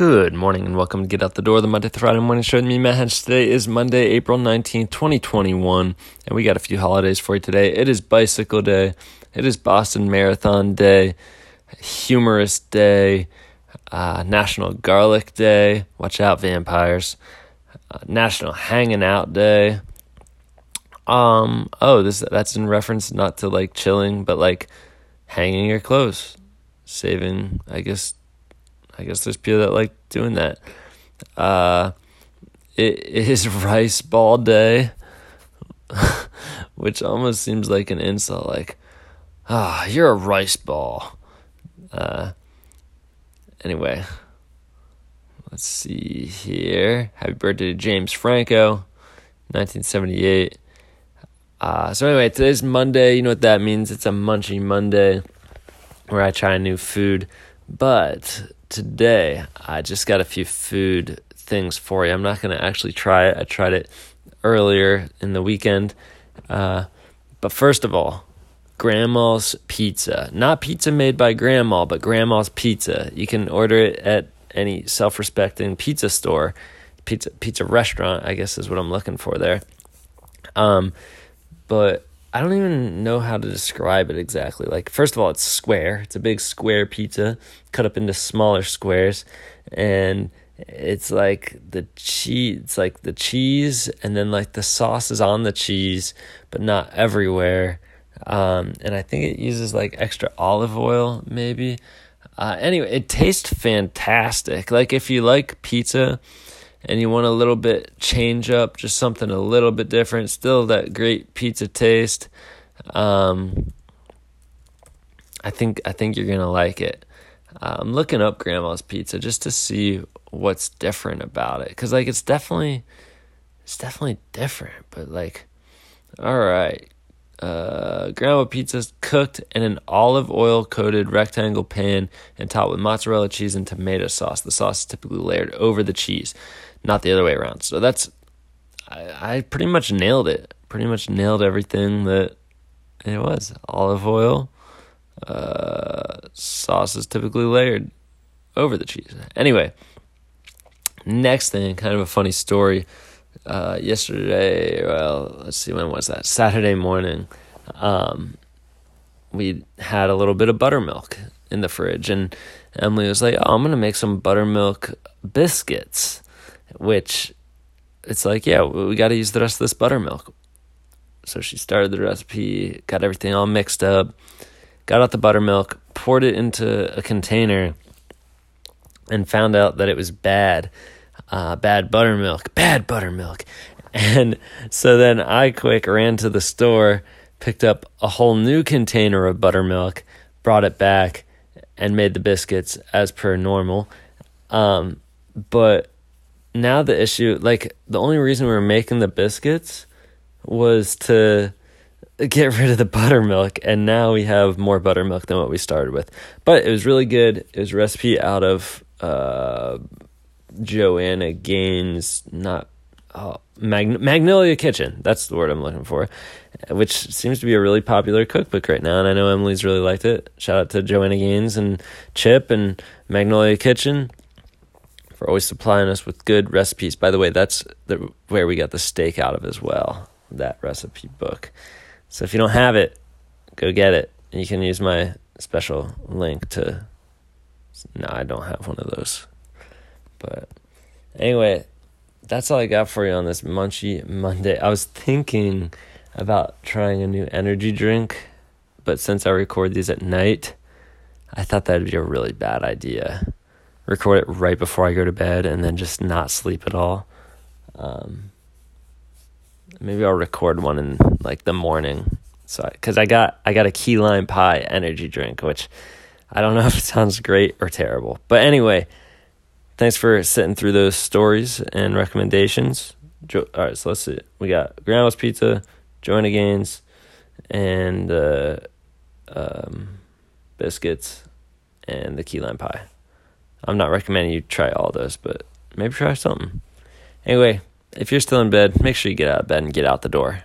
Good morning and welcome to Get Out the Door, the Monday through Friday morning show. Me, Matt. Today is Monday, April 19th, 2021, and we got a few holidays for you today. It is Bicycle Day, it is Boston Marathon Day, Humorous Day, uh, National Garlic Day, watch out, vampires, uh, National Hanging Out Day. Um, oh, this that's in reference not to like chilling, but like hanging your clothes, saving, I guess, I guess there's people that like doing that. Uh, it is rice ball day, which almost seems like an insult. Like, ah, you're a rice ball. Uh, anyway, let's see here. Happy birthday to James Franco, 1978. Uh, so anyway, today's Monday. You know what that means? It's a Munchy Monday, where I try new food. But today I just got a few food things for you. I'm not going to actually try it. I tried it earlier in the weekend. Uh, but first of all, Grandma's Pizza. Not pizza made by Grandma, but Grandma's Pizza. You can order it at any self respecting pizza store, pizza pizza restaurant, I guess is what I'm looking for there. Um, but I don't even know how to describe it exactly. Like, first of all, it's square. It's a big square pizza cut up into smaller squares, and it's like the cheese. It's like the cheese, and then like the sauce is on the cheese, but not everywhere. Um, and I think it uses like extra olive oil, maybe. Uh, anyway, it tastes fantastic. Like if you like pizza and you want a little bit change up, just something a little bit different, still that great pizza taste. Um, I think I think you're gonna like it. Uh, I'm looking up Grandma's Pizza just to see what's different about it, cause like it's definitely it's definitely different, but like, all right. Uh, grandma pizza is cooked in an olive oil coated rectangle pan and topped with mozzarella cheese and tomato sauce. The sauce is typically layered over the cheese not the other way around. So that's I, I pretty much nailed it. Pretty much nailed everything that it was. Olive oil, uh, sauce is typically layered over the cheese. Anyway, next thing, kind of a funny story. Uh, yesterday, well, let's see, when was that? Saturday morning. Um, we had a little bit of buttermilk in the fridge, and Emily was like, "Oh, I'm gonna make some buttermilk biscuits." Which it's like, yeah, we got to use the rest of this buttermilk. So she started the recipe, got everything all mixed up, got out the buttermilk, poured it into a container, and found out that it was bad. Uh, bad buttermilk, bad buttermilk. And so then I quick ran to the store, picked up a whole new container of buttermilk, brought it back, and made the biscuits as per normal. Um, but now the issue, like the only reason we were making the biscuits was to get rid of the buttermilk, and now we have more buttermilk than what we started with. But it was really good. It was recipe out of uh, Joanna Gaines, not oh, Mag- Magnolia Kitchen. That's the word I'm looking for, which seems to be a really popular cookbook right now. And I know Emily's really liked it. Shout out to Joanna Gaines and Chip and Magnolia Kitchen for always supplying us with good recipes. By the way, that's the, where we got the steak out of as well, that recipe book. So if you don't have it, go get it. You can use my special link to. No, I don't have one of those. But anyway, that's all I got for you on this Munchie Monday. I was thinking about trying a new energy drink, but since I record these at night, I thought that'd be a really bad idea record it right before I go to bed and then just not sleep at all. Um, maybe I'll record one in like the morning. So, because I got I got a key lime pie energy drink, which I don't know if it sounds great or terrible, but anyway, thanks for sitting through those stories and recommendations. Jo- All right, so let's see. We got Grandma's Pizza, Joanna Gaines, and uh, um, biscuits, and the key lime pie. I'm not recommending you try all those, but maybe try something. Anyway, if you're still in bed, make sure you get out of bed and get out the door.